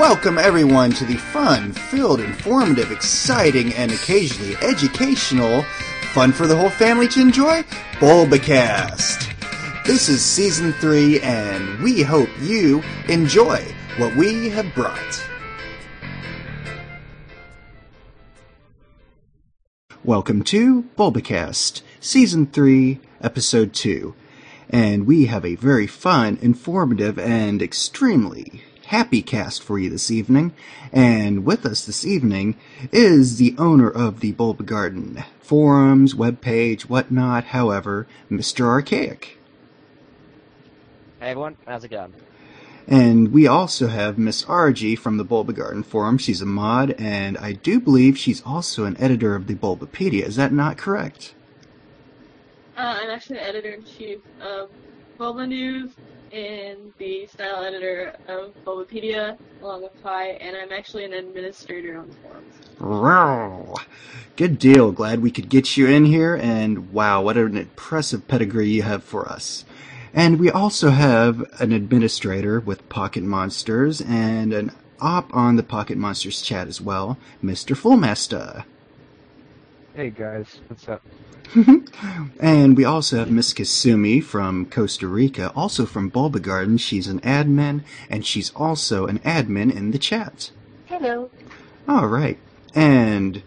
Welcome, everyone, to the fun filled, informative, exciting, and occasionally educational, fun for the whole family to enjoy Bulbacast. This is season three, and we hope you enjoy what we have brought. Welcome to Bulbacast, season three, episode two. And we have a very fun, informative, and extremely happy cast for you this evening. And with us this evening is the owner of the Bulb Garden forums, webpage, whatnot, however, Mr. Archaic. Hey everyone, how's it going? And we also have Miss Argy from the Bulba Garden Forum. She's a mod, and I do believe she's also an editor of the Bulbapedia. Is that not correct? Uh, I'm actually the editor in chief of Bulba News and the style editor of Bulbapedia, along with Pi, and I'm actually an administrator on the forums. Wow. Good deal. Glad we could get you in here, and wow, what an impressive pedigree you have for us. And we also have an administrator with Pocket Monsters and an op on the Pocket Monsters chat as well, Mr. Fullmaster. Hey guys, what's up? and we also have Miss Kasumi from Costa Rica, also from Bulba Garden. She's an admin, and she's also an admin in the chat. Hello. All right. And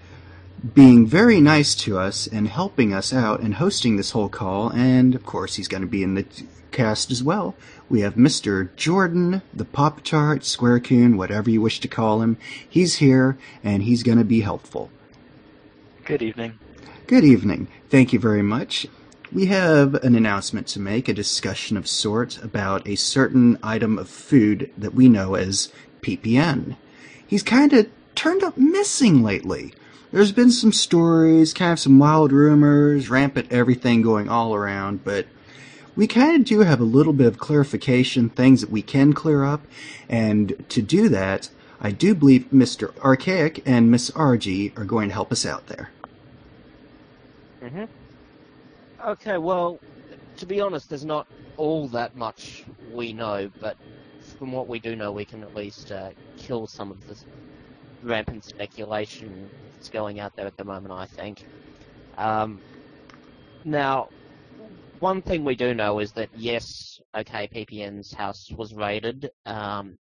being very nice to us and helping us out and hosting this whole call, and of course he's going to be in the cast as well. We have Mr. Jordan, the Pop Tart, Squarecoon, whatever you wish to call him. He's here, and he's going to be helpful. Good evening. Good evening. Thank you very much. We have an announcement to make, a discussion of sorts about a certain item of food that we know as PPN. He's kind of turned up missing lately. There's been some stories, kind of some wild rumors, rampant everything going all around, but we kind of do have a little bit of clarification, things that we can clear up, and to do that, I do believe Mr. Archaic and Miss RG are going to help us out there. Hmm Okay, well, to be honest, there's not all that much we know, but from what we do know, we can at least uh, kill some of the rampant speculation that's going out there at the moment, I think. Um, now, one thing we do know is that, yes, okay, PPN's house was raided. Um,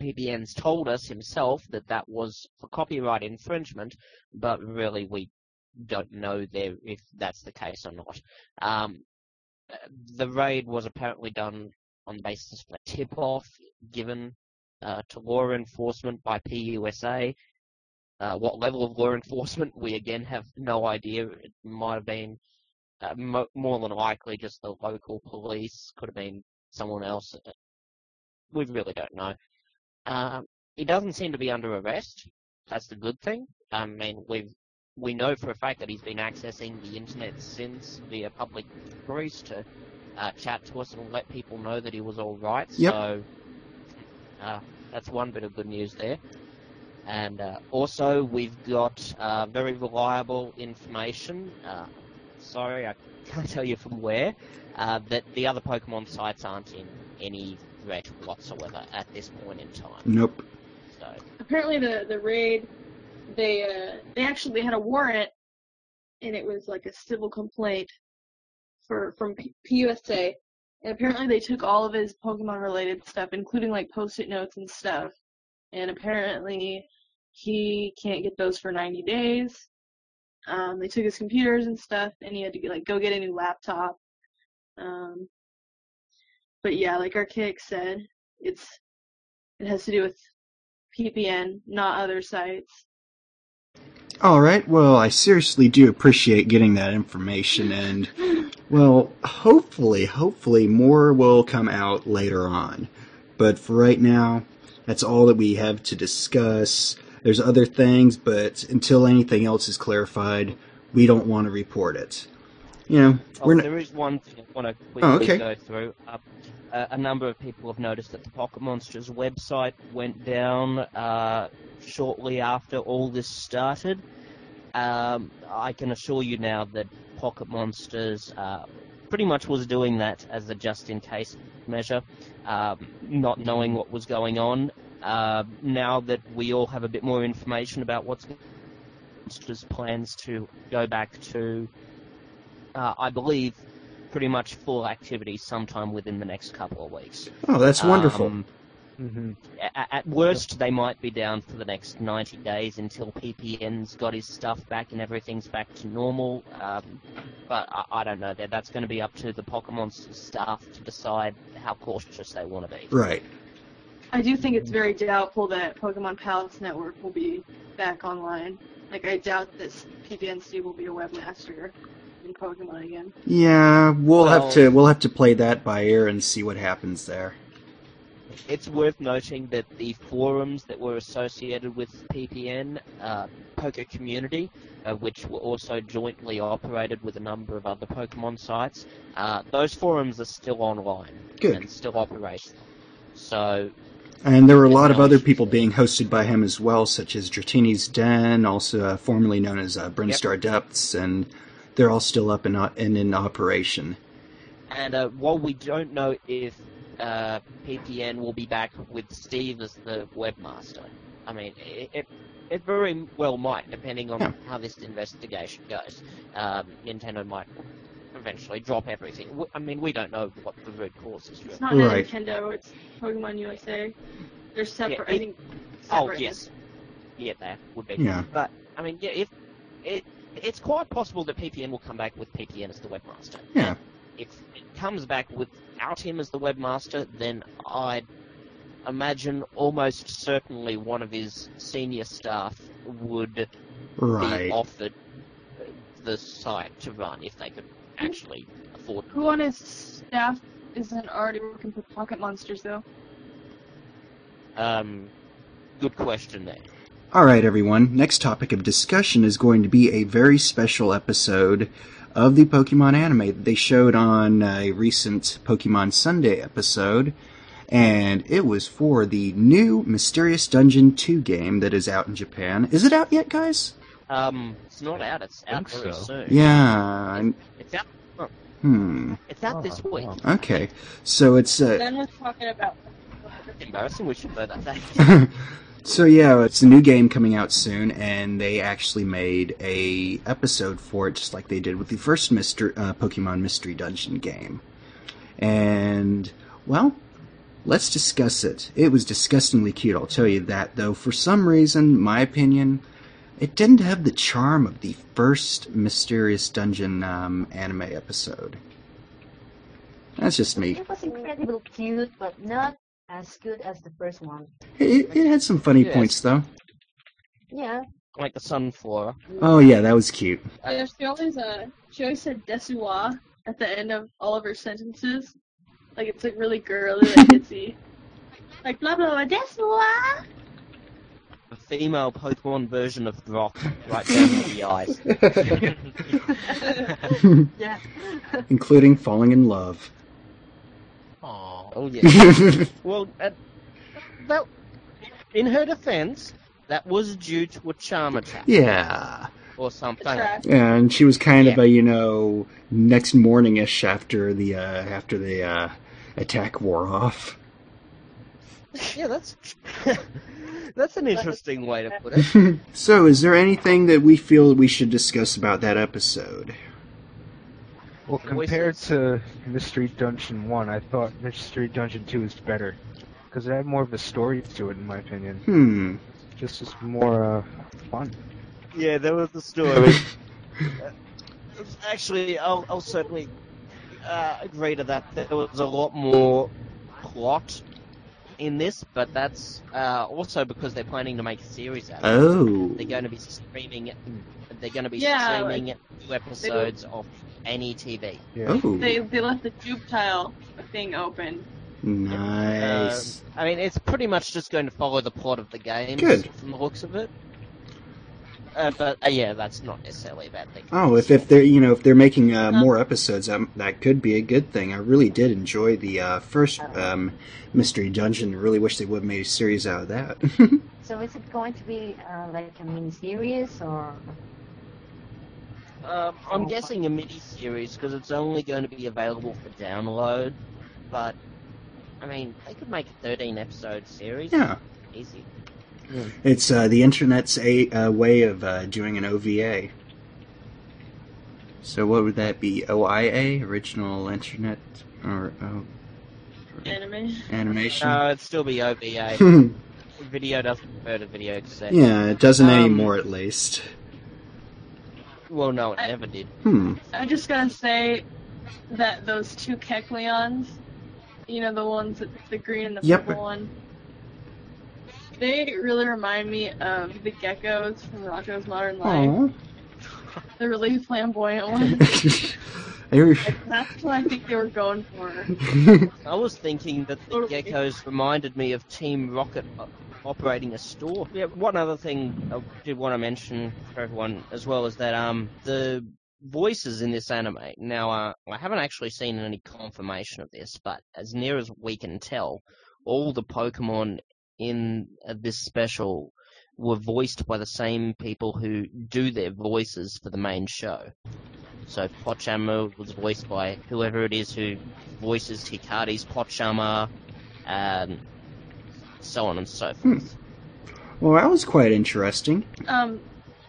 PPN's told us himself that that was for copyright infringement, but really we don't know there if that's the case or not. Um, the raid was apparently done on the basis of a tip-off given uh, to law enforcement by PUSA. Uh, what level of law enforcement, we again have no idea. It might have been uh, mo- more than likely just the local police, could have been someone else. Uh, We really don't know. Um, he doesn't seem to be under arrest. That's the good thing. I mean, we've we know for a fact that he's been accessing the internet since via public inquiries to uh, chat to us and let people know that he was all right. Yep. So uh, that's one bit of good news there. And uh, also, we've got uh, very reliable information. Uh, sorry, I can't tell you from where. Uh, that the other Pokemon sites aren't in any threat whatsoever at this point in time. Nope. So, Apparently, the the raid, they uh, they actually had a warrant, and it was like a civil complaint for from P- PUSA. And apparently, they took all of his Pokemon related stuff, including like post-it notes and stuff. And apparently, he can't get those for 90 days. Um, they took his computers and stuff, and he had to like go get a new laptop. Um, but yeah, like Archaic said, it's it has to do with PPN, not other sites. All right. Well, I seriously do appreciate getting that information, and well, hopefully, hopefully, more will come out later on. But for right now, that's all that we have to discuss. There's other things, but until anything else is clarified, we don't want to report it. You know, Oh, we're not. there is one thing I want to quickly Oh, okay. go through. Uh, a number of people have noticed that the Pocket Monsters website went down uh, shortly after all this started. Um, I can assure you now that Pocket Monsters uh, pretty much was doing that as a just-in-case measure, um, not knowing what was going on. uh, now that we all have a bit more information about what's Monsters' plans to go back to, uh, I believe, pretty much full activity sometime within the next couple of weeks. Oh, that's wonderful. Um, hmm a- at worst, they might be down for the next 90 days until PPN's got his stuff back and everything's back to normal. Um, but I, I don't know. That that's going to be up to the Pokemon staff to decide how cautious they want to be. right. I do think it's very doubtful that Pokemon Palace Network will be back online. Like, I doubt that PPNC will be a webmaster in Pokemon again. Yeah, we'll have to we'll have to play that by ear and see what happens there. It's worth noting that the forums that were associated with PPN, uh, PokeCommunity, uh, which were also jointly operated with a number of other Pokemon sites, uh, those forums are still online Good. and still operational. So And there were a lot of other people being hosted by him as well, such as Dratini's Den, also uh, formerly known as uh, Brinstar Depths, and they're all still up and, o- and in operation. And uh, while we don't know if uh, PPN will be back with Steve as the webmaster, I mean, it, it, it very well might, depending on Yeah. how this investigation goes. Um, Nintendo might eventually drop everything. I mean, we don't know what the root cause is. It's Really. not Right. Nintendo, it's Pokemon USA. They're separate. it- I think. Oh yes, yeah, that would be. Yeah. But I mean, yeah, if it, it's quite possible that PPN will come back with PPN as the webmaster. Yeah. if it comes back without him as the webmaster, then I'd imagine almost certainly one of his senior staff would be Right. offered uh, the site to run if they could actually afford it. Who on his staff isn't already working for Pocket Monsters, though? Um, good question there. All right, everyone. Next topic of discussion is going to be a very special episode of the Pokemon anime that they showed on a recent Pokemon Sunday episode. And it was for the new Mysterious Dungeon 2 game that is out in Japan. Is it out yet, guys? Um, it's not out. It's out very so. soon. Yeah. I'm- It's out. Hmm. It's out this Oh, week. Okay. So it's uh, Then was talking about. That's embarrassing. We should know that. so yeah, it's a new game coming out soon, and they actually made a episode for it, just like they did with the first uh, Pokemon Mystery Dungeon game. And well, let's discuss it. It was disgustingly cute, I'll tell you that. Though for some reason, my opinion, it didn't have the charm of the first Mysterious Dungeon um, anime episode. That's just me. It was incredibly cute, but not as good as the first one. It, it had some funny Yes. points, though. Yeah. like the Sunflora. Oh yeah, that was cute. Yeah, she always uh, she always said "desuwa" at the end of all of her sentences. Like it's like really girly, like ditzy. Like blah blah blah desuwa. The female Pokemon version of Brock, right down to the eyes. Yeah. including falling in love. Aww. Oh yeah. well, uh, that, in her defense, that was due to a charm attack yeah. or something. Trash. And she was kind of a, you know, next morning-ish after the, uh, after the, uh, attack wore off. Yeah, that's that's an interesting way to put it. so, is there anything that we feel we should discuss about that episode? Well, compared to Mystery Dungeon 1, I thought Mystery Dungeon 2 is better. Because it had more of a story to it, in my opinion. Hmm. Just as more uh, fun. Yeah, there was the story. Actually, I'll, I'll certainly uh, agree to that. There was a lot more plot in this, but that's uh, also because they're planning to make a series out of it. Oh. They're going to be streaming. They're going to be Yeah, streaming new episodes of any TV. Yeah. Oh. They they left the tube tile thing open. Nice. Um, I mean, it's pretty much just going to follow the plot of the game from the looks of it. Uh, but uh, yeah, that's not necessarily a bad thing. Oh, if, if they're you know if they're making uh, more episodes, um, that could be a good thing. I really did enjoy the uh, first um, Mystery Dungeon. I really wish they would have made a series out of that. So is it going to be uh, like a mini series or? Um, I'm guessing a mini series because it's only going to be available for download. But I mean, they could make a 13 episode series. yeah, Easy. It's uh, the internet's a uh, way of uh, doing an OVA. So what would that be? OIA, original internet or oh, Anime. animation? No, it'd still be OVA. video doesn't refer to video cassette. yeah, it doesn't Um, anymore at least. Well, no, it I- never did. Hmm. I just gonna say that those two Kecleons, you know, the ones that the green and the Yep. purple one, they really remind me of the geckos from Rocko's Modern Life. Aww. The really flamboyant ones. Like, That's what I think they were going for. I was thinking that the Totally. geckos reminded me of Team Rocket o- operating a store. Yeah, one other thing I did want to mention for everyone as well is that um the voices in this anime. Now, uh, I haven't actually seen any confirmation of this, but as near as we can tell, all the Pokemon in uh, this special were voiced by the same people who do their voices for the main show. So Pochama was voiced by whoever it is who voices Hikari's Pochama, and so on and so forth. well, that was quite interesting. Um,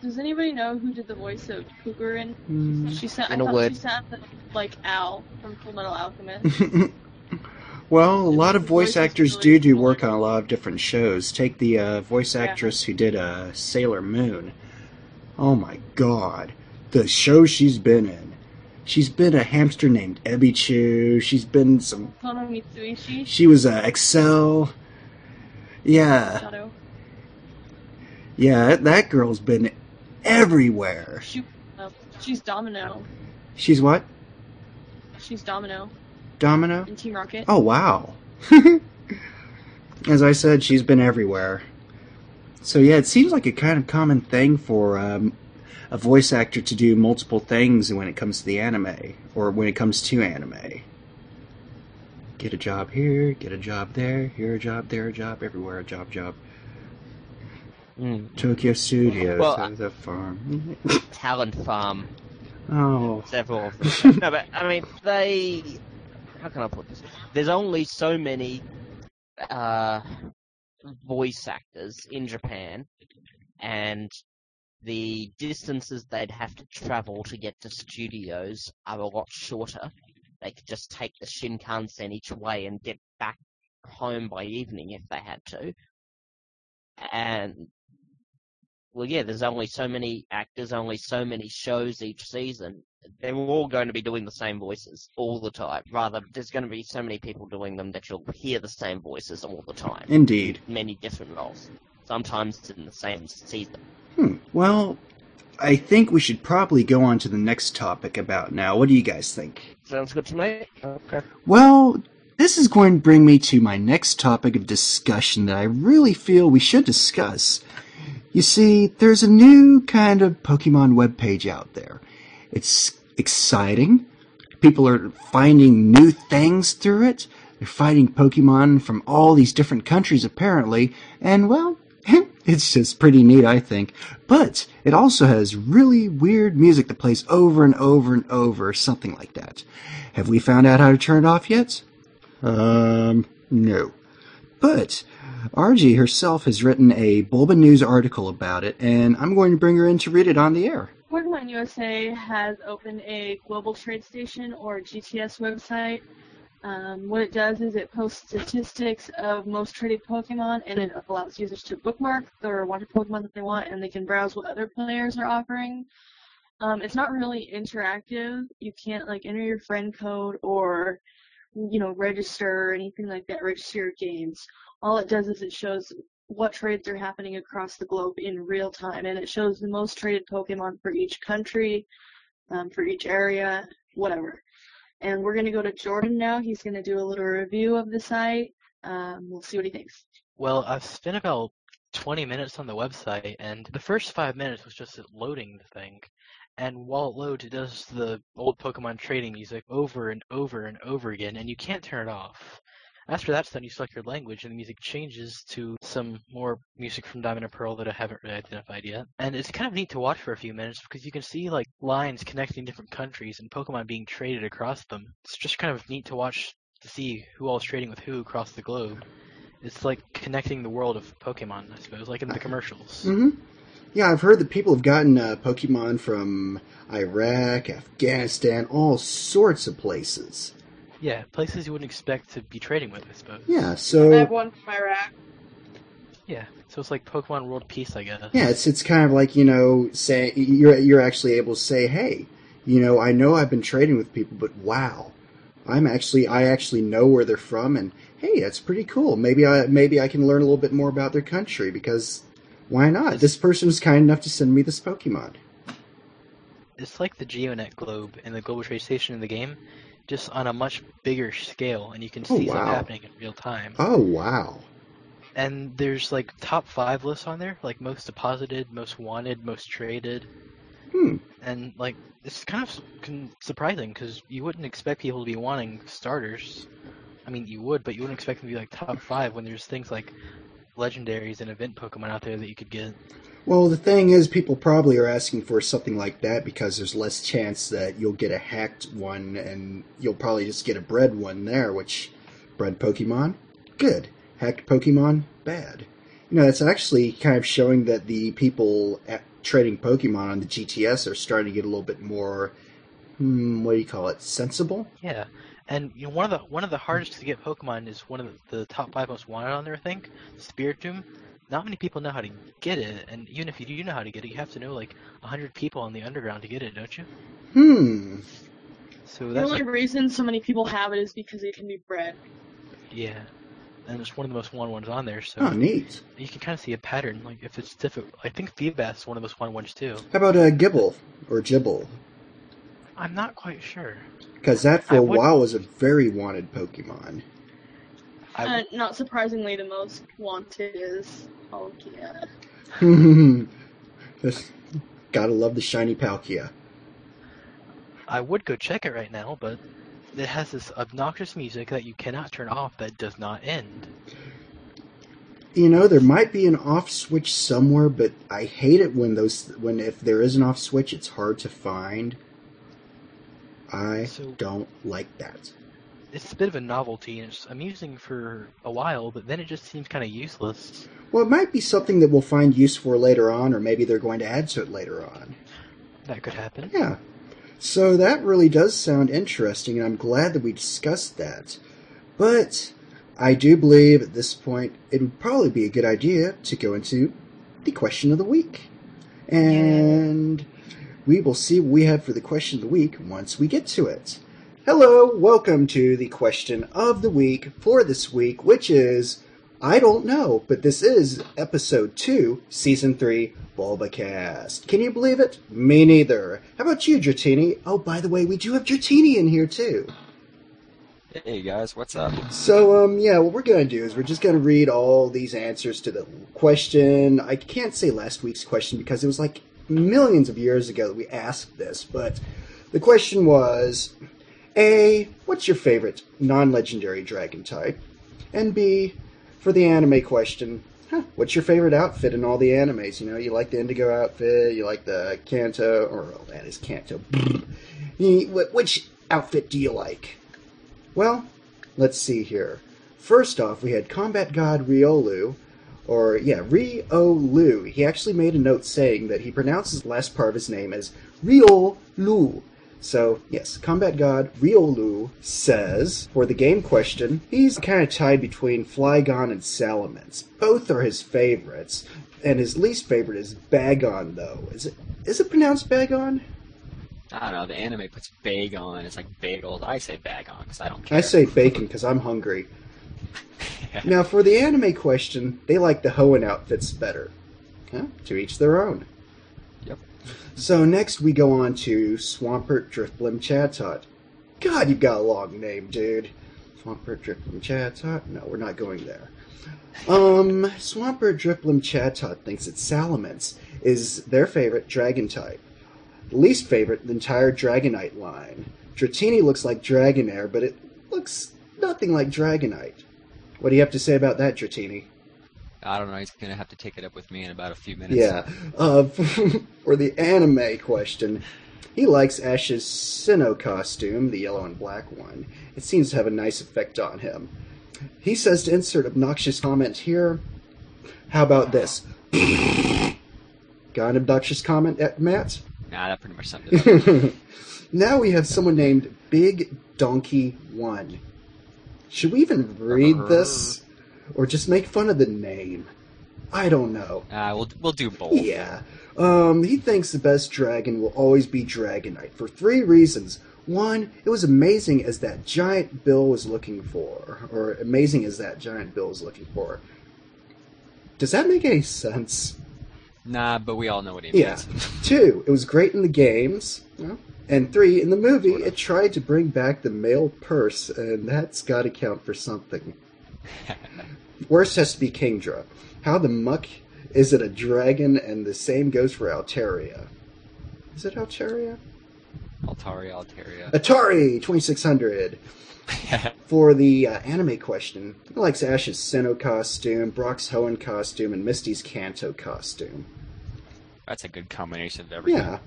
does anybody know who did the voice of Kukurin? Hmm. She sound, I In a thought word. she sounded like Al from Full Metal Alchemist. well, a lot of voice Voice actors really do do work on a lot of different shows. Take the uh, voice Yeah. actress who did uh, Sailor Moon. Oh my god. The show she's been in. She's been a hamster named Ebichu. She's been some. Tono Mitsuishi. She was uh, Excel. Yeah. Shadow. Yeah, that girl's been everywhere. She, uh, she's Domino. She's what? She's Domino Domino? in Team Rocket. Oh, wow. As I said, she's been everywhere. So, yeah, it seems like a kind of common thing for um, a voice actor to do multiple things when it comes to the anime, or when it comes to anime. Get a job here, get a job there, here a job, there a job, everywhere a job, job. Mm. Tokyo Studios, Well, uh, the farm. Talent Farm, oh, several of them. no, but I mean, they. How can I put this? There's only so many uh, voice actors in Japan, and the distances they'd have to travel to get to studios are a lot shorter. They could just take the Shinkansen each way and get back home by evening if they had to. And well, yeah, there's only so many actors, only so many shows each season. They're all going to be doing the same voices all the time. Rather, there's going to be so many people doing them that you'll hear the same voices all the time. indeed. Many different roles. Sometimes in the same season. Hmm. Well, I think we should probably go on to the next topic about now. What do you guys think? Sounds good to me. Okay. Well, this is going to bring me to my next topic of discussion that I really feel we should discuss. You see, there's a new kind of Pokemon webpage out there. It's exciting. People are finding new things through it. They're fighting Pokemon from all these different countries, apparently, and well, it's just pretty neat, I think. But it also has really weird music that plays over and over and over, something like that. Have we found out how to turn it off yet? Um, no. But RG herself has written a Bulba News article about it, and I'm going to bring her in to read it on the air. Pokemon USA has opened a global trade station or GTS website. Um, what it does is it posts statistics of most traded Pokemon and it allows users to bookmark or watch Pokemon that they want and they can browse what other players are offering. Um, it's not really interactive. You can't like enter your friend code or you know register or anything like that. Register your games. All it does is it shows what trades are happening across the globe in real time, and it shows the most traded Pokemon for each country, um, for each area, whatever. And we're gonna go to Jordan now. He's gonna do a little review of the site. Um, we'll see what he thinks. Well, I've spent about 20 minutes on the website, and the first five minutes was just loading the thing. And while it loads, it does the old Pokemon trading music over and over and over again, and you can't turn it off. After that's done, you select your language, and the music changes to some more music from Diamond and Pearl that I haven't really identified yet. And it's kind of neat to watch for a few minutes because you can see like lines connecting different countries and Pokemon being traded across them. It's just kind of neat to watch to see who all's trading with who across the globe. It's like connecting the world of Pokemon, I suppose, like in the commercials. hmm Yeah, I've heard that people have gotten uh, Pokemon from Iraq, Afghanistan, all sorts of places. Yeah, places you wouldn't expect to be trading with, I suppose. Yeah, so I have one from Iraq. Yeah, so it's like Pokemon World Peace, I guess. yeah, it's it's kind of like you know, say you're you're actually able to say, hey, you know, I know I've been trading with people, but wow, I'm actually I actually know where they're from, and hey, that's pretty cool. Maybe I maybe I can learn a little bit more about their country because why not? This person was kind enough to send me this Pokemon. It's like the Geonet globe and the Global Trade Station in the game, just on a much bigger scale, and you can Oh, see stuff happening in real time. Oh wow. And there's like top five lists on there, like most deposited, most wanted, most traded, Hmm. and like it's kind of surprising because you wouldn't expect people to be wanting starters. I mean, you would, but you wouldn't expect them to be like top five when there's things like legendaries and event Pokemon out there that you could get. Well, the thing is, people probably are asking for something like that because there's less chance that you'll get a hacked one, and you'll probably just get a bred one there. Which bred Pokemon, good. Hacked Pokemon, bad. You know, that's actually kind of showing that the people trading Pokemon on the GTS are starting to get a little bit more, hmm, what do you call it, sensible? Yeah, and you know one of the one of the hardest to get Pokemon is one of the, the top five most wanted on there. I think Spiritomb. Not many people know how to get it, and even if you do know how to get it, you have to know like hundred people on the underground to get it, don't you? Hmm. So that's The that's only reason so many people have it is because it can be bred. yeah, and it's one of the most wanted ones on there. So Oh, neat. you can kind of see a pattern. Like if it's difficult, I think Feebas is one of those wanted ones too. How about uh, Gibble or Gibble? I'm not quite sure. Because that for I a would- while was a very wanted Pokemon. I Uh, not surprisingly, the most wanted is Palkia. Just Gotta love the shiny Palkia. I would go check it right now, but it has this obnoxious music that you cannot turn off that does not end. You know, there might be an off switch somewhere, but I hate it when those when if there is an off switch, it's hard to find. I So- don't like that. It's a bit of a novelty and it's amusing for a while, but then it just seems kind of useless. Well, it might be something that we'll find use for later on, or maybe they're going to add to it later on. That could happen. Yeah. So that really does sound interesting, and I'm glad that we discussed that. But I do believe at this point it would probably be a good idea to go into the question of the week. And we will see what we have for the question of the week once we get to it. Hello, welcome to the question of the week for this week, which is I don't know, but this is episode 2, season 3, Bulbacast. Can you believe it? Me neither. How about you, Dratini? Oh, by the way, we do have Dratini in here too. Hey guys, what's up? So, um, yeah, what we're gonna do is we're just gonna read all these answers to the question. I can't say last week's question because it was like millions of years ago that we asked this, but the question was A, what's your favorite non legendary dragon type? And B, for the anime question, huh, what's your favorite outfit in all the animes? You know, you like the Indigo outfit, you like the Kanto, or oh, that is Kanto. Which outfit do you like? Well, let's see here. First off, we had Combat God Riolu, or yeah, Riolu. He actually made a note saying that he pronounces the last part of his name as Riolu. So, yes, Combat God Riolu says, for the game question, he's kind of tied between Flygon and Salamence. Both are his favorites, and his least favorite is Bagon, though. Is it is it pronounced Bagon? I don't know. The anime puts Bagon. It's like bagels. I say Bagon because I don't care. I say bacon because I'm hungry. Now, for the anime question, they like the Hoenn outfits better. Huh? To each their own. So next we go on to Swampert Drifblim Chatot. God, you've got a long name, dude. Swampert Drifblim Chatot. No, we're not going there. Um, Swampert Drifblim Chatot thinks that Salamence is their favorite dragon type. Least favorite, the entire Dragonite line. Dratini looks like Dragonair, but it looks nothing like Dragonite. What do you have to say about that, Dratini? I don't know. He's gonna have to take it up with me in about a few minutes. Yeah. Uh, for the anime question, he likes Ash's Sinnoh costume, the yellow and black one. It seems to have a nice effect on him. He says to insert obnoxious comment here. How about this? Got an obnoxious comment, at Matt? Nah, that pretty much summed it up. now we have someone named Big Donkey One. Should we even read this, or just make fun of the name? I don't know. Uh, we'll we'll do both. Yeah. Um, he thinks the best dragon will always be Dragonite for three reasons. One, it was amazing as that giant Bill was looking for, or amazing as that giant Bill was looking for. Does that make any sense? Nah, but we all know what he Yeah. means. Two, it was great in the games. And three, in the movie, it tried to bring back the male purse, and that's got to count for something. Worst has to be Kingdra. How the muck is it a dragon? And the same goes for Altaria. Is it Altaria? Altaria, Altaria. Atari 2600. For the uh, anime question, likes Ash's Sinnoh costume, Brock's Hoenn costume, and Misty's Kanto costume. That's a good combination of everything. Yeah.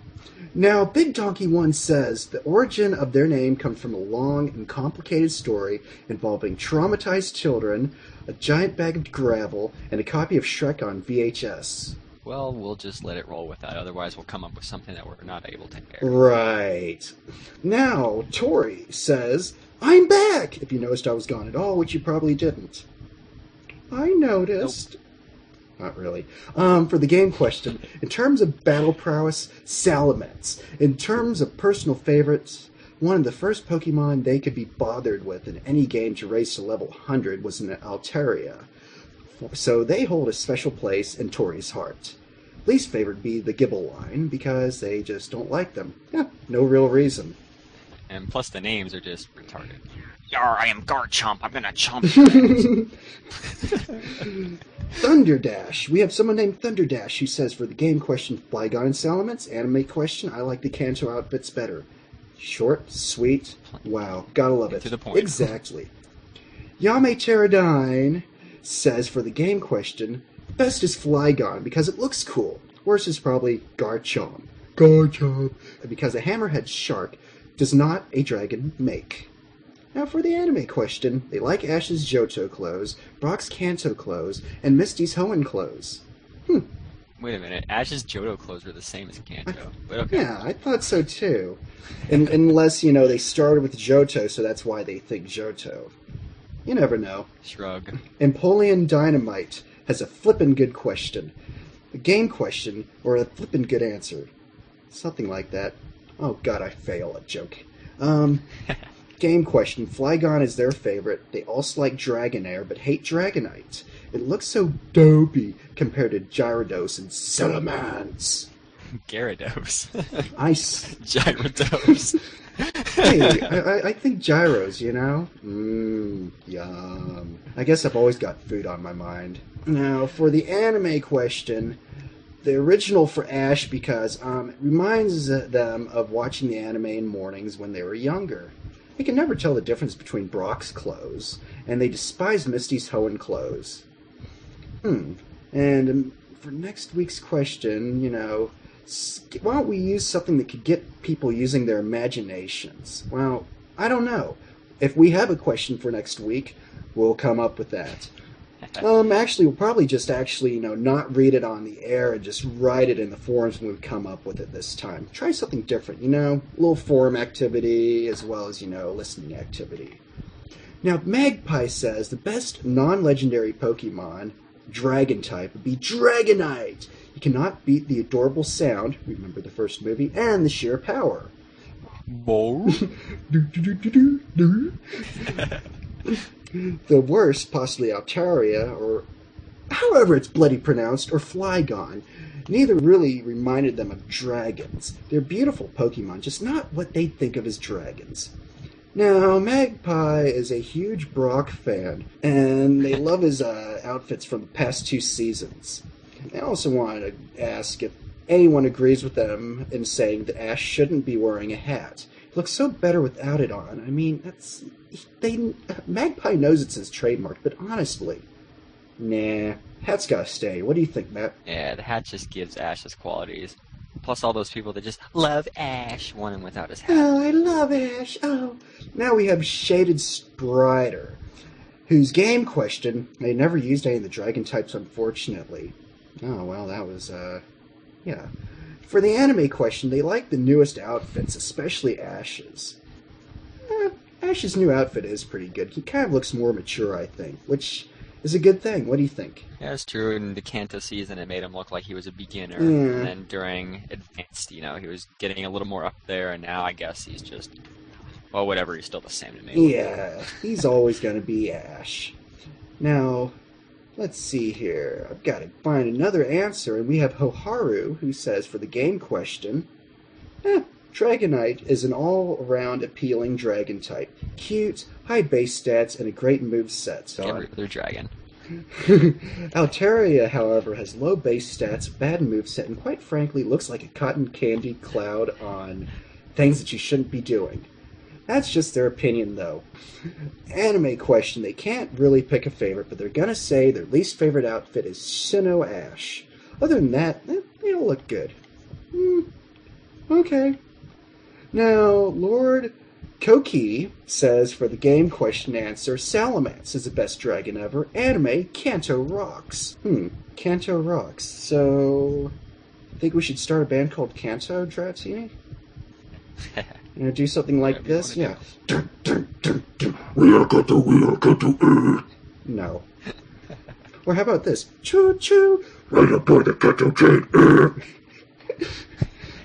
Now, Big Donkey One says the origin of their name comes from a long and complicated story involving traumatized children, a giant bag of gravel, and a copy of Shrek on VHS. Well, we'll just let it roll with that. Otherwise, we'll come up with something that we're not able to air. Right. Now, Tori says, I'm back! If you noticed I was gone at all, which you probably didn't. I noticed. Not really. Um, for the game question, in terms of battle prowess, Salamence. In terms of personal favorites, one of the first Pokemon they could be bothered with in any game to raise to level 100 was an Altaria. So they hold a special place in Tori's heart. Least favorite be the Gibble line because they just don't like them. Yeah, no real reason. And plus, the names are just retarded. Yar, I am Garchomp. I'm gonna chomp you. Thunder Dash. We have someone named Thunder Dash who says for the game question, Flygon and Salamence. Anime question, I like the Kanto outfits better. Short, sweet. Wow, gotta love it. To the point. Exactly. Yame Pterodine says for the game question, best is Flygon because it looks cool. Worst is probably Garchomp. Garchomp. Because a hammerhead shark does not a dragon make. Now for the anime question, they like Ash's Johto clothes, Brock's Kanto clothes, and Misty's Hoenn clothes. Hmm. Wait a minute. Ash's Johto clothes were the same as Kanto. But okay. Yeah, I thought so too. And, unless, you know, they started with Johto, so that's why they think Johto. You never know. Shrug. Empoleon Dynamite has a flippin' good question. A game question, or a flippin' good answer. Something like that. Oh god, I fail at joke. Um, game question. Flygon is their favorite. They also like Dragonair, but hate Dragonite. It looks so dopey compared to Gyarados and Salamence. Gyarados. I, s- Gyarados. hey, I, I- I think gyros, you know? Mmm, yum. I guess I've always got food on my mind. Now, for the anime question, the original for Ash because um, it reminds them of watching the anime in mornings when they were younger. They can never tell the difference between Brock's clothes, and they despise Misty's Hoenn clothes. Hmm. And um, for next week's question, you know, why don't we use something that could get people using their imaginations? Well, I don't know. If we have a question for next week, we'll come up with that. Um, actually, we'll probably just actually, you know, not read it on the air and just write it in the forums when we come up with it this time. Try something different, you know, a little forum activity as well as, you know, listening activity. Now, Magpie says the best non-legendary Pokemon, Dragon type, would be Dragonite. You cannot beat the adorable sound, remember the first movie, and the sheer power. Bo. the worst, possibly Altaria, or however it's bloody pronounced, or Flygon. Neither really reminded them of dragons. They're beautiful Pokemon, just not what they think of as dragons. Now, Magpie is a huge Brock fan, and they love his uh, outfits from the past two seasons. I also wanted to ask if anyone agrees with them in saying that Ash shouldn't be wearing a hat. Looks so better without it on. I mean, that's they. Magpie knows it's his trademark, but honestly, nah, hat's gotta stay. What do you think, Matt? Yeah, the hat just gives Ash his qualities. Plus all those people that just love Ash, one and without his hat. Oh, I love Ash. Oh, now we have Shaded Strider. whose game question they never used any of the dragon types, unfortunately. Oh well, that was uh, yeah. For the anime question, they like the newest outfits, especially Ash's. Eh, Ash's new outfit is pretty good. He kind of looks more mature, I think, which is a good thing. What do you think? Yeah, it's true. In the Kanto season, it made him look like he was a beginner. Yeah. And then during Advanced, you know, he was getting a little more up there, and now I guess he's just, well, whatever. He's still the same to me. Yeah, he's always going to be Ash. Now, let's see here. I've got to find another answer, and we have Hoharu, who says for the game question, eh, Dragonite is an all-around appealing dragon type. Cute, high base stats, and a great move set. So Every other dragon. Altaria, however, has low base stats, bad move set, and quite frankly looks like a cotton candy cloud on things that you shouldn't be doing. That's just their opinion, though. Anime question, they can't really pick a favorite, but they're gonna say their least favorite outfit is Sinnoh Ash. Other than that, eh, they all look good. Hmm, okay. Now, Lord Koki says for the game question answer, Salamence is the best dragon ever. Anime, Kanto rocks. Hmm, Kanto rocks. So, I think we should start a band called Kanto, Dratini? You know, do something like Whatever you this? Yeah. Dun, dun, dun, dun. We are Kanto, we are Kanto, uh. No. or how about this? Choo choo, right aboard the Kanto train. uh.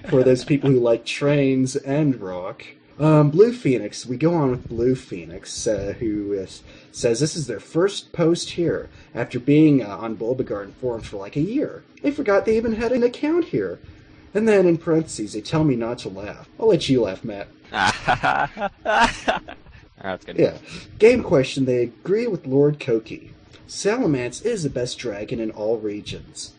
For those people who like trains and rock. Um, Blue Phoenix, we go on with Blue Phoenix, uh, who is, says this is their first post here after being uh, on Bulbagarden forums for like a year. They forgot they even had an account here. And then in parentheses, they tell me not to laugh. I'll let you laugh, Matt. That's good. Yeah. Game question, they agree with Lord Koki. Salamence is the best dragon in all regions.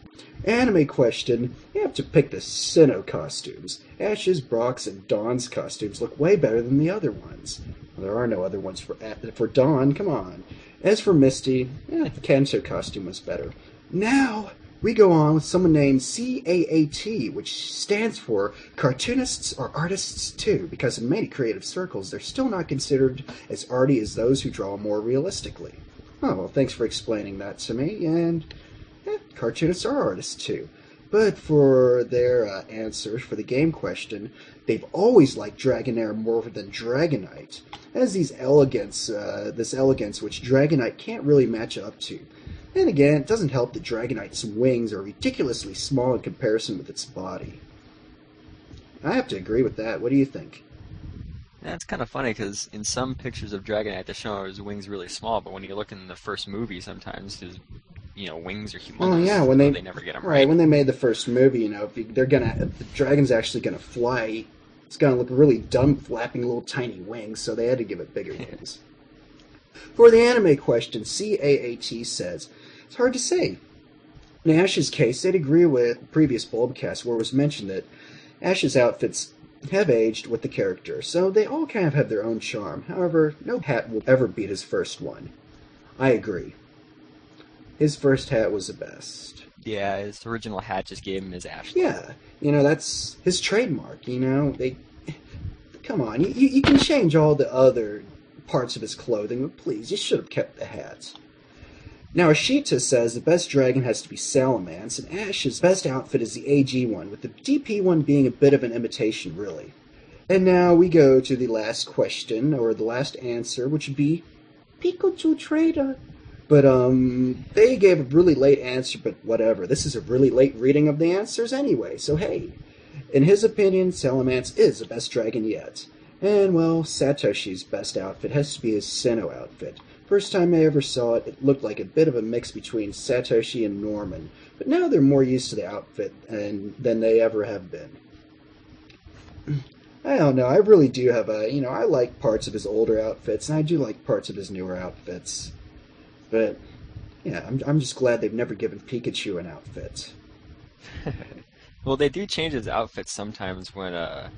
Anime question, you have to pick the Sinnoh costumes. Ash's, Brock's, and Dawn's costumes look way better than the other ones. Well, there are no other ones for for Dawn, come on. As for Misty, eh, the Kanto costume was better. Now, we go on with someone named CAAT, which stands for Cartoonists or Artists Too, because in many creative circles, they're still not considered as arty as those who draw more realistically. Oh, well, thanks for explaining that to me, and eh, cartoonists are artists too. But for their uh, answers for the game question, they've always liked Dragonair more than Dragonite, as these elegance, uh, this elegance which Dragonite can't really match up to. And again, it doesn't help that Dragonite's wings are ridiculously small in comparison with its body. I have to agree with that. What do you think? That's kind of funny because in some pictures of Dragonite, they show his wings really small, but when you look in the first movie, sometimes his, you know, wings are oh, humongous. Oh yeah, when they they never get them right right. when they made the first movie, you know, they're gonna the dragon's actually gonna fly, it's gonna look really dumb flapping little tiny wings, so they had to give it bigger wings. For the anime question, CAAT says it's hard to say. In Ash's case, they'd agree with previous Bulbcast where it was mentioned that Ash's outfits have aged with the character, so they all kind of have their own charm. However, no hat will ever beat his first one. I agree. His first hat was the best. Yeah, his original hat just gave him his ash. Yeah, you know that's his trademark. You know they. Come on, you, you you can change all the other parts of his clothing, but please, you should have kept the hat. Now, Ashita says the best dragon has to be Salamence, and Ash's best outfit is the AG one, with the DP one being a bit of an imitation, really. And now we go to the last question, or the last answer, which would be Pikachu Trader. But, um, they gave a really late answer, but whatever. This is a really late reading of the answers anyway, so hey. In his opinion, Salamence is the best dragon yet. And, well, Satoshi's best outfit has to be his Sinnoh outfit. First time I ever saw it, it looked like a bit of a mix between Satoshi and Norman, but now they're more used to the outfit and, than they ever have been. I don't know, I really do have a, you know, I like parts of his older outfits, and I do like parts of his newer outfits. But, yeah, I'm, I'm just glad they've never given Pikachu an outfit. well, they do change his outfits sometimes when uh,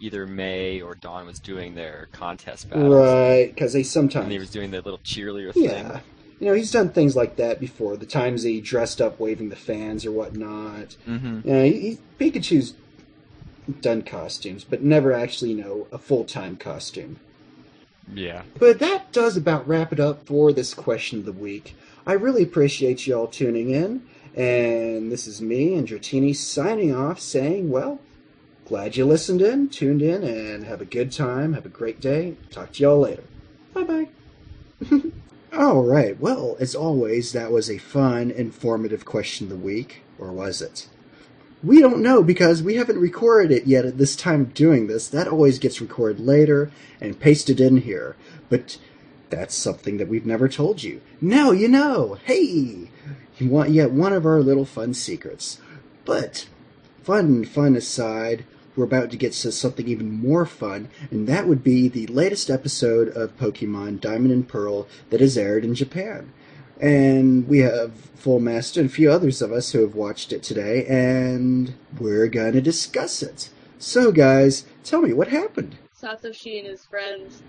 either May or Dawn was doing their contest battles. Right, because they And sometimes. he was doing the little cheerleader thing. Yeah. You know, he's done things like that before. The times he dressed up waving the fans or whatnot. Mm-hmm. Yeah, he, he, Pikachu's done costumes, but never actually, you know, a full time costume. Yeah. But that does about wrap it up for this question of the week. I really appreciate you all tuning in. And this is me and Dratini signing off saying, well, glad you listened in, tuned in, and have a good time. Have a great day. Talk to y'all later. Bye bye. all right. Well, as always, that was a fun, informative question of the week. Or was it? We don't know because we haven't recorded it yet at this time of doing this. That always gets recorded later and pasted in here. But that's something that we've never told you. Now you know. Hey, you want yet one of our little fun secrets. But fun, fun aside, we're about to get to something even more fun, and that would be the latest episode of Pokemon Diamond and Pearl that has aired in Japan. And we have Full Master and a few others of us who have watched it today, and we're going to discuss it. So, guys, tell me what happened. Satoshi and his friends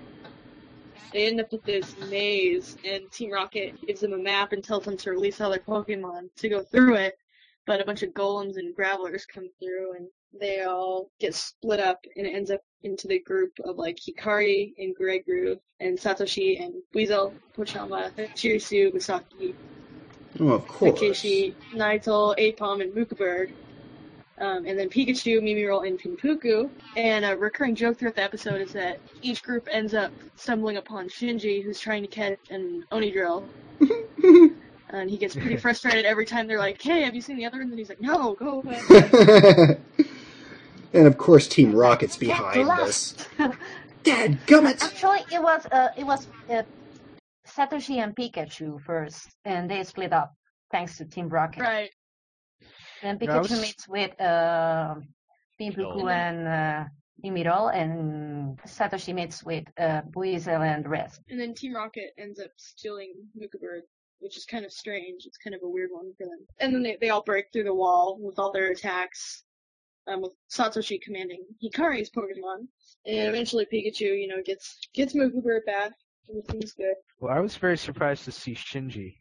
they end up with this maze, and Team Rocket gives them a map and tells them to release all their Pokemon to go through it. But a bunch of golems and gravelers come through, and they all get split up, and it ends up into the group of like Hikari and Gureggru, and Satoshi and Weasel, Pochamba, Chirisu, Misaki, Oh, of course. Takeshi, Naito, Apom, and Mukubird. Um, and then Pikachu, Mimiroll, and Pinpuku. And a recurring joke throughout the episode is that each group ends up stumbling upon Shinji, who's trying to catch an Onidrill. and he gets pretty frustrated every time they're like, hey, have you seen the other? And then he's like, no, go away. and of course, Team Rocket's behind this. Dad gummit! Actually, it was uh, it was uh, Satoshi and Pikachu first, and they split up thanks to Team Rocket. right. Then Pikachu was- meets with uh, Pinpuku Mimiroll. and uh, Mimiroll, and Satoshi meets with uh, Buizel and the rest. And then Team Rocket ends up stealing Mukubird, which is kind of strange. It's kind of a weird one for them. And then they, they all break through the wall with all their attacks, um, with Satoshi commanding Hikari's Pokemon. And eventually Pikachu, you know, gets gets Mukubird back. Everything's good. Well, I was very surprised to see Shinji.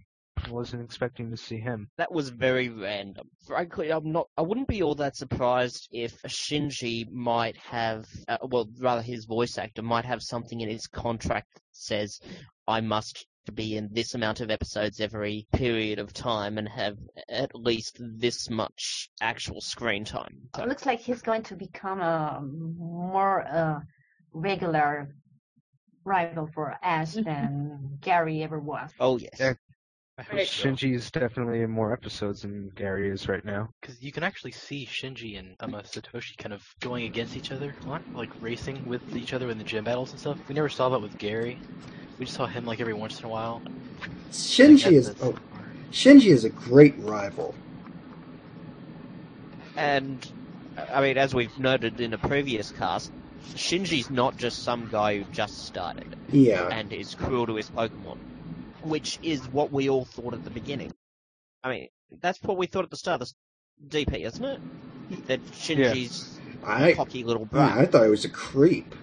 I wasn't expecting to see him. That was very random. Frankly, I'm not. I wouldn't be all that surprised if Shinji might have, uh, well, rather his voice actor might have something in his contract that says, "I must be in this amount of episodes every period of time and have at least this much actual screen time." So- It looks like he's going to become a more uh, regular rival for Ash than Gary ever was. oh yes. Yeah. I hope Right. so. Shinji is definitely in more episodes than Gary is right now. Because you can actually see Shinji and um, uh, Satoshi kind of going against each other, a lot, like racing with each other in the gym battles and stuff. We never saw that with Gary. We just saw him like every once in a while. Shinji is oh, Shinji is a great rival. And I mean, as we've noted in a previous cast, Shinji's not just some guy who just started Yeah. and is cruel to his Pokemon, which is what we all thought at the beginning. I mean, that's what we thought at the start of the DP, isn't it? That Shinji's I cocky little brat. I thought he was a creep.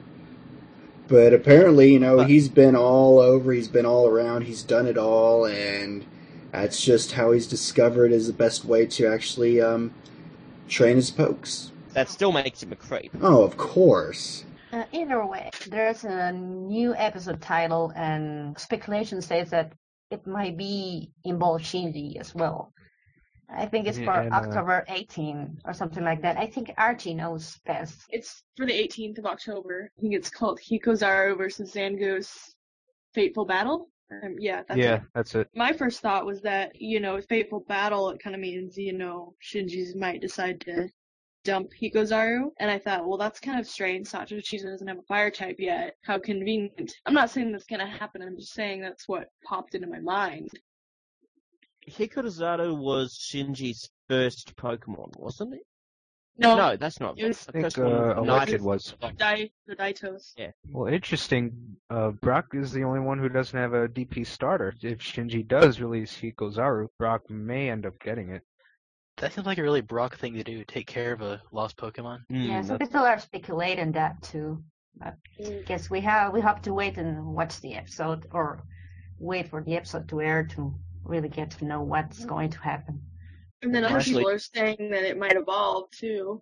But apparently, you know, But- he's been all over, he's been all around, he's done it all, and that's just how he's discovered is the best way to actually um, train his pokes. That still makes him a creep. Oh, of course. Uh, either way, there's a new episode title, and speculation says that it might be involve Shinji as well. I think it's Yeah, for and, uh, October 18 or something like that. I think Archie knows best. It's for the 18th of October. I think it's called Hikozaru versus Zangoose Fateful Battle. Um, yeah, that's yeah, it. that's it. My first thought was that, you know, Fateful Battle, it kind of means, you know, Shinji's might decide to dump Hikozaru. And I thought, well, that's kind of strange. Satoshi doesn't have a fire type yet. How convenient. I'm not saying that's going to happen. I'm just saying that's what popped into my mind. Hikozaru was Shinji's first Pokemon, wasn't it? No, No, that's not. It was- I think first uh, was Elected Night- was. Dai, the Daitos. Yeah. Well, interesting. Uh, Brock is the only one who doesn't have a DP starter. If Shinji does release Hikozaru, Brock may end up getting it. That seems like a really Brock thing to do, take care of a lost Pokemon. Mm, yeah, some that's- people are speculating that too. But I guess we have we have to wait and watch the episode, or wait for the episode to air to really get to know what's going to happen. And then other Actually- people are saying that it might evolve too.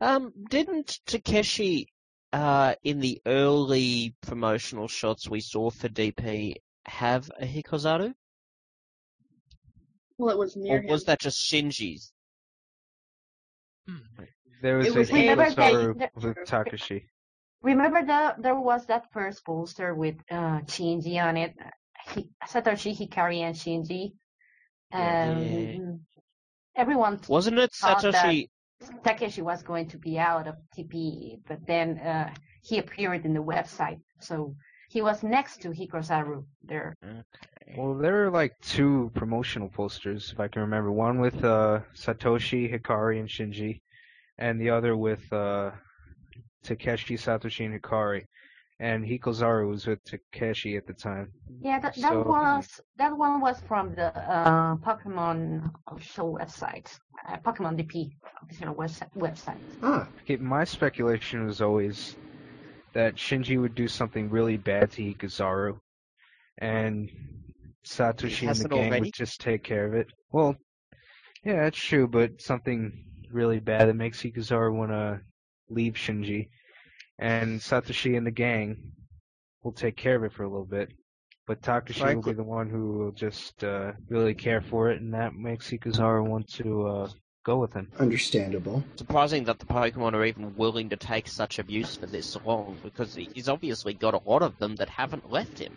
Um, didn't Takeshi uh, in the early promotional shots we saw for DP have a Hikozaru? Well, it was near Or was him. that just Shinji's? There was, It was a Remember Hikozaru that- with Takeshi. Remember that there was that first poster with uh, Shinji on it, Hi- Satoshi Hikari and Shinji. Um, Yeah. Everyone Wasn't it Satoshi? Takeshi was going to be out of TP, but then uh, he appeared in the website, so he was next to Hikozaru there. Well, there were like two promotional posters, if I can remember. One with uh, Satoshi, Hikari, and Shinji, and the other with uh, Takeshi, Satoshi, and Hikari. And Hikozaru was with Takeshi at the time. Yeah, that, that So- was that one was from the uh, Pokemon official website, uh, Pokemon DP official webs- website. Ah, Okay, my speculation was always that Shinji would do something really bad to Hikozaru, and Satoshi and the gang already? would just take care of it. Well, yeah, that's true, but something really bad that makes Hikozaru want to leave Shinji, and Satoshi and the gang will take care of it for a little bit. But Takeshi will be the one who will just uh, really care for it, and that makes Hikozaru want to uh, go with him. understandable. Surprising that the Pokemon are even willing to take such abuse for this long, because he's obviously got a lot of them that haven't left him.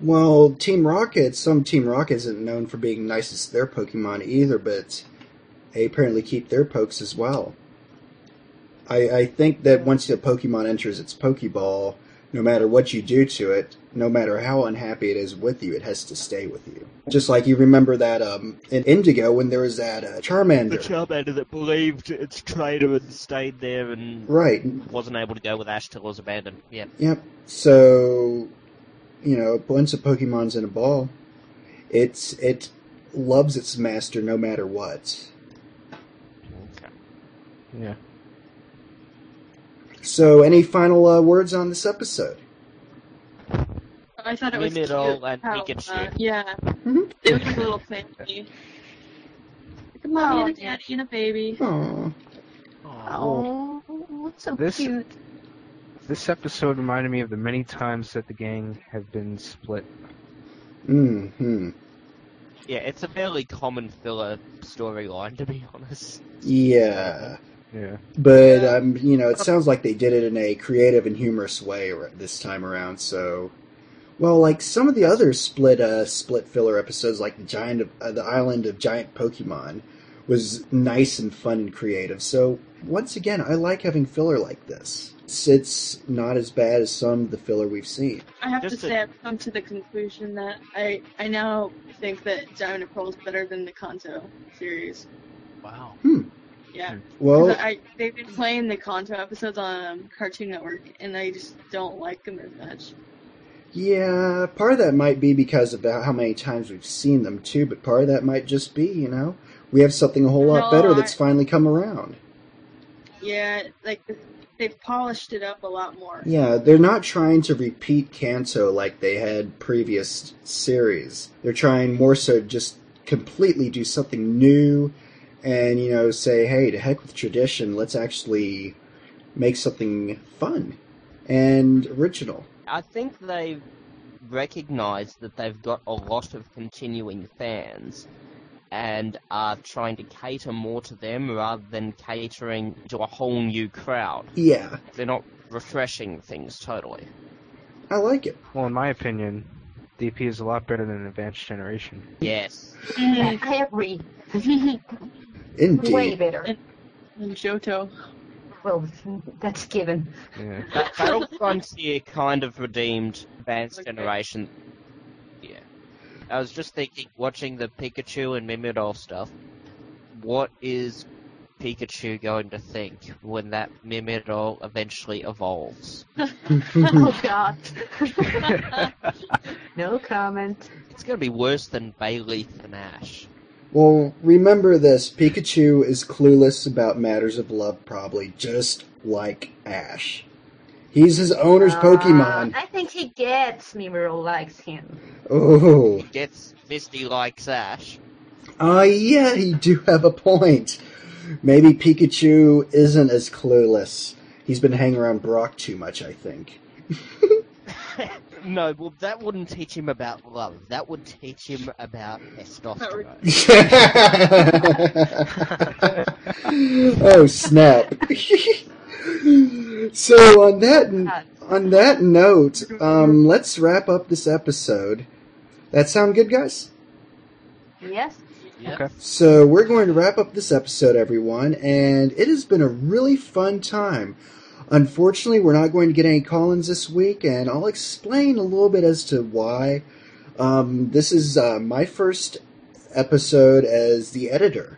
Well, Team Rocket, some Team Rocket isn't known for being nice to their Pokemon either, but they apparently keep their pokes as well. I, I think that once the Pokemon enters its Pokeball, no matter what you do to it, no matter how unhappy it is with you, it has to stay with you. Just like you remember that um, in Indigo when there was that uh, Charmander. The Charmander that believed its trainer and stayed there and Right. wasn't able to go with Ash till it was abandoned. Yeah. Yep. So, you know, once a Pokemon's in a ball, it's it loves its master no matter what. Okay. Yeah. So, any final uh, words on this episode? I thought it was Mimidol cute and how, Pikachu. uh, yeah, Mhm. they look like a little family. Like a mommy Oh, and a daddy and a baby. Aww. Oh, so This- cute. This episode reminded me of the many times that the gang have been split. Hmm. Yeah, it's a fairly common filler storyline, to be honest. Yeah. Yeah. But um, you know, it sounds like they did it in a creative and humorous way this time around. So, well, like some of the other split uh split filler episodes, like the giant of uh, the island of giant Pokemon, was nice and fun and creative. So once again, I like having filler like this. It's, it's not as bad as some of the filler we've seen. I have Just to a- say, I've come to the conclusion that I I now think that Diamond and Pearl is better than the Kanto series. Wow. Hmm. Yeah. Well, I they've been playing the Kanto episodes on um, Cartoon Network, and I just don't like them as much. yeah, part of that might be because of how many times we've seen them too, but part of that might just be, you know, we have something a whole lot No, better I- that's finally come around. Yeah, like they've polished it up a lot more. Yeah, they're not trying to repeat Kanto like they had previous series. They're trying more so just completely do something new and, you know, say, hey, to heck with tradition, let's actually make something fun and original. I think they've recognized that they've got a lot of continuing fans and are trying to cater more to them rather than catering to a whole new crowd. Yeah, They're not refreshing things totally. I like it. Well, in my opinion, DP is a lot better than Advanced Generation. Yes. Mm. I agree. Indeed. Way better. And Johto. Well, that's given. Yeah. Ba- Battle Frontier kind of redeemed Advanced Generation. Yeah. I was just thinking, watching the Pikachu and Mimidol stuff, what is Pikachu going to think when that Mimidol eventually evolves? oh God. no comment. It's going to be worse than Bayleaf and Ash. well, remember this Pikachu is clueless about matters of love, probably, just like Ash. He's his owner's Uh, Pokemon. I think he gets Mimiro likes him. Oh. Gets Misty likes Ash. Uh, yeah, you do have a point. Maybe Pikachu isn't as clueless. He's been hanging around Brock too much, I think. no, well, that wouldn't teach him about love. That would teach him about testosterone. oh snap! So on that on that note, um, let's wrap up this episode. That sound good, guys? Yes. Yep. Okay. So we're going to wrap up this episode, everyone, and it has been a really fun time. Unfortunately, we're not going to get any call-ins this week, and I'll explain a little bit as to why. Um, this is uh, my first episode as the editor,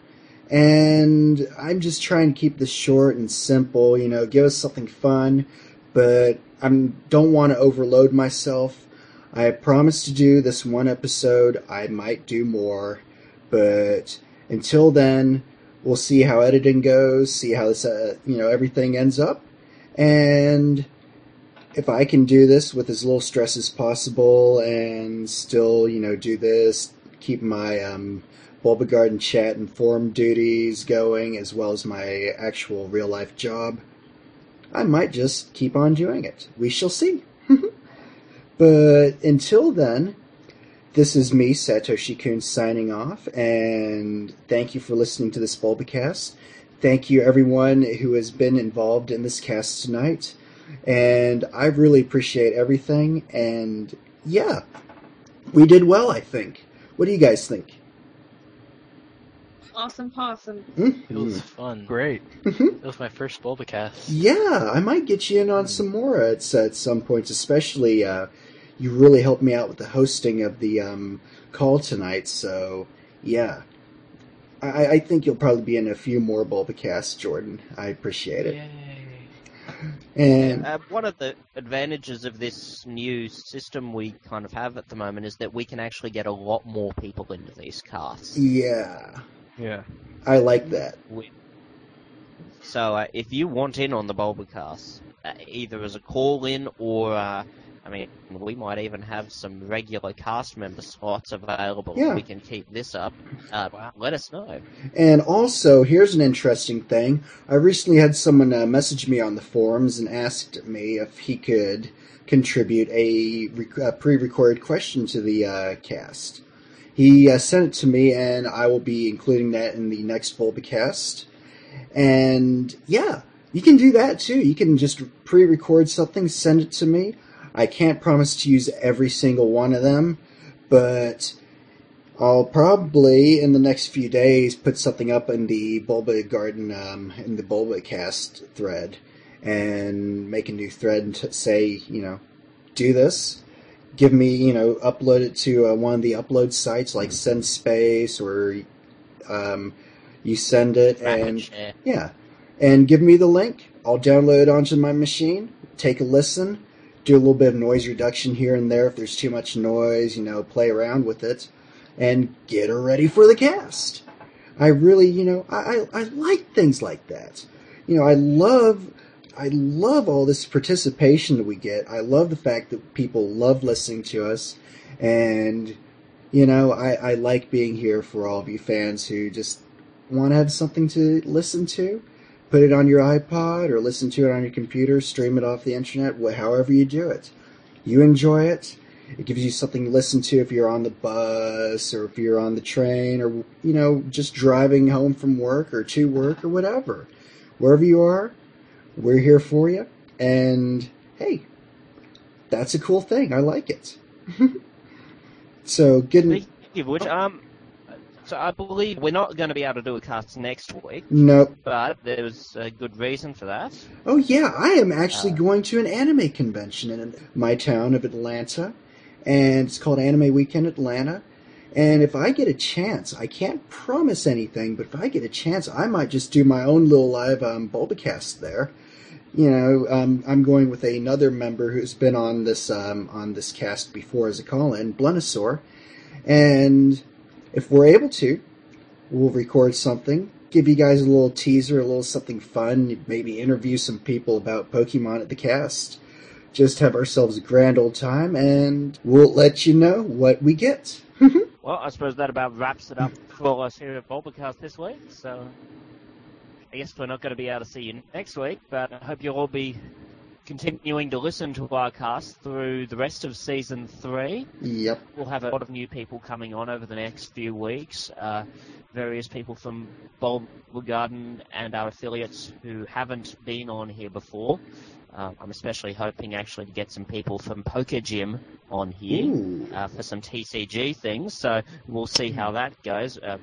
and I'm just trying to keep this short and simple. You know, give us something fun, but I don't want to overload myself. I promised to do this one episode. I might do more, but until then, we'll see how editing goes, see how this, uh, you know, everything ends up, and if I can do this with as little stress as possible and still, you know, do this, keep my um, Bulbagarden chat and forum duties going, as well as my actual real life job, I might just keep on doing it. We shall see. but until then, this is me, Satoshi Kun, signing off, and thank you for listening to this Bulbacast. Thank you, everyone who has been involved in this cast tonight. And I really appreciate everything. And yeah, we did well, I think. What do you guys think? Awesome possum. It was fun. Great. It was my first Bulbacast. Yeah, I might get you in on some more at, at some points, especially uh, you really helped me out with the hosting of the um, call tonight. So, yeah. I, I think you'll probably be in a few more Bulbacasts, Jordan. I appreciate it. Yay. And Uh, one of the advantages of this new system we kind of have at the moment is that we can actually get a lot more people into these casts. yeah, Yeah. I like that. We- So uh, if you want in on the Bulbacast, uh, either as a call-in or, uh, I mean, we might even have some regular cast member slots available. Yeah. If we can keep this up. Uh, Wow. Let us know. And also, here's an interesting thing. I recently had someone uh, message me on the forums and asked me if he could contribute a, rec- a pre-recorded question to the uh, cast. He uh, sent it to me, and I will be including that in the next Bulbacast. And yeah, you can do that too. You can just pre-record something, send it to me. I can't promise to use every single one of them, but I'll probably in the next few days put something up in the Bulbagarden, um, in the Bulbacast thread, and make a new thread and t- say, you know, do this. Give me, you know, upload it to uh, one of the upload sites like SendSpace or um, you send it and share. yeah, and give me the link. I'll download it onto my machine, take a listen, do a little bit of noise reduction here and there if there's too much noise, you know, play around with it, and get her ready for the cast. I really, you know, I, I, I like things like that. You know, I love, I love all this participation that we get. I love the fact that people love listening to us, and you know, I, I like being here for all of you fans who just want to have something to listen to put it on your iPod or listen to it on your computer, stream it off the internet, however you do it. You enjoy it. It gives you something to listen to if you're on the bus or if you're on the train or, you know, just driving home from work or to work or whatever. Wherever you are, we're here for you. And hey, that's a cool thing. I like it. so, good. Speaking of which, um, so I believe we're not going to be able to do a cast next week, Nope. but there's a good reason for that. Oh yeah, I am actually Uh, going to an anime convention in my town of Atlanta, and it's called Anime Weekend Atlanta. And if I get a chance, I can't promise anything, but if I get a chance, I might just do my own little live um, Bulbacast there. You know, um, I'm going with another member who's been on this um, on this cast before as a call-in, Blunosaur, and if we're able to, we'll record something, give you guys a little teaser, a little something fun, maybe interview some people about Pokemon at the cast. Just have ourselves a grand old time, and we'll let you know what we get. Well, I suppose that about wraps it up for us here at Bulbacast this week. So, I guess we're not going to be able to see you next week, but I hope you'll all be continuing to listen to our cast through the rest of season three. Yep. We'll have a lot of new people coming on over the next few weeks. Uh, various people from Bulb Garden and our affiliates who haven't been on here before. Uh, I'm especially hoping actually to get some people from PokeGym on here uh, for some TCG things. So we'll see how that goes. Uh,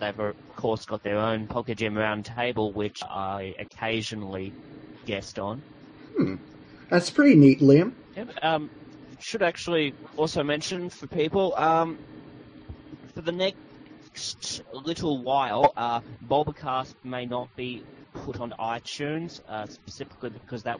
they've course got their own PokeGym round table, which I occasionally guest on. Hmm. That's pretty neat, Liam. Yep. Um, should actually also mention for people um, for the next little while, uh, Bulbacast may not be put on iTunes uh, specifically because that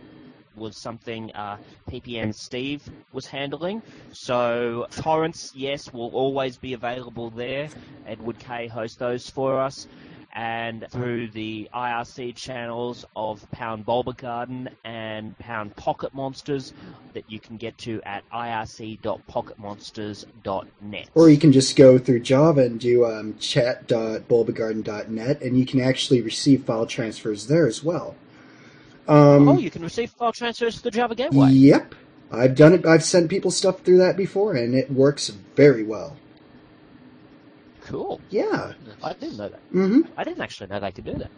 was something uh, PPN Steve was handling. So torrents, yes, will always be available there. Edward K hosts those for us. And through the IRC channels of Pound Bulba Garden and Pound Pocket Monsters that you can get to at irc.pocketmonsters.net. Or you can just go through Java and do um, chat.bulbagarden.net, and you can actually receive file transfers there as well. Um, oh, you can receive file transfers to the Java Gateway. Yep. I've done it. I've sent people stuff through that before, and it works very well. Cool. Yeah. I didn't know that. hmm I didn't actually know they could do that.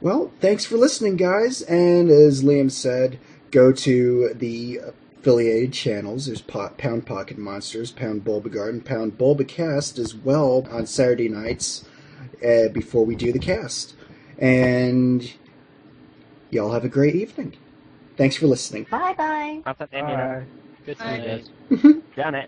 Well, thanks for listening, guys. And as Liam said, go to the affiliated channels. There's po- Pound Pocket Monsters, Pound Bulbagarden, Pound Bulbacast as well on Saturday nights uh, before we do the cast. And y'all have a great evening. Thanks for listening. Bye bye. Up at them, you know. Bye. Good Bye. to see you guys. Done it.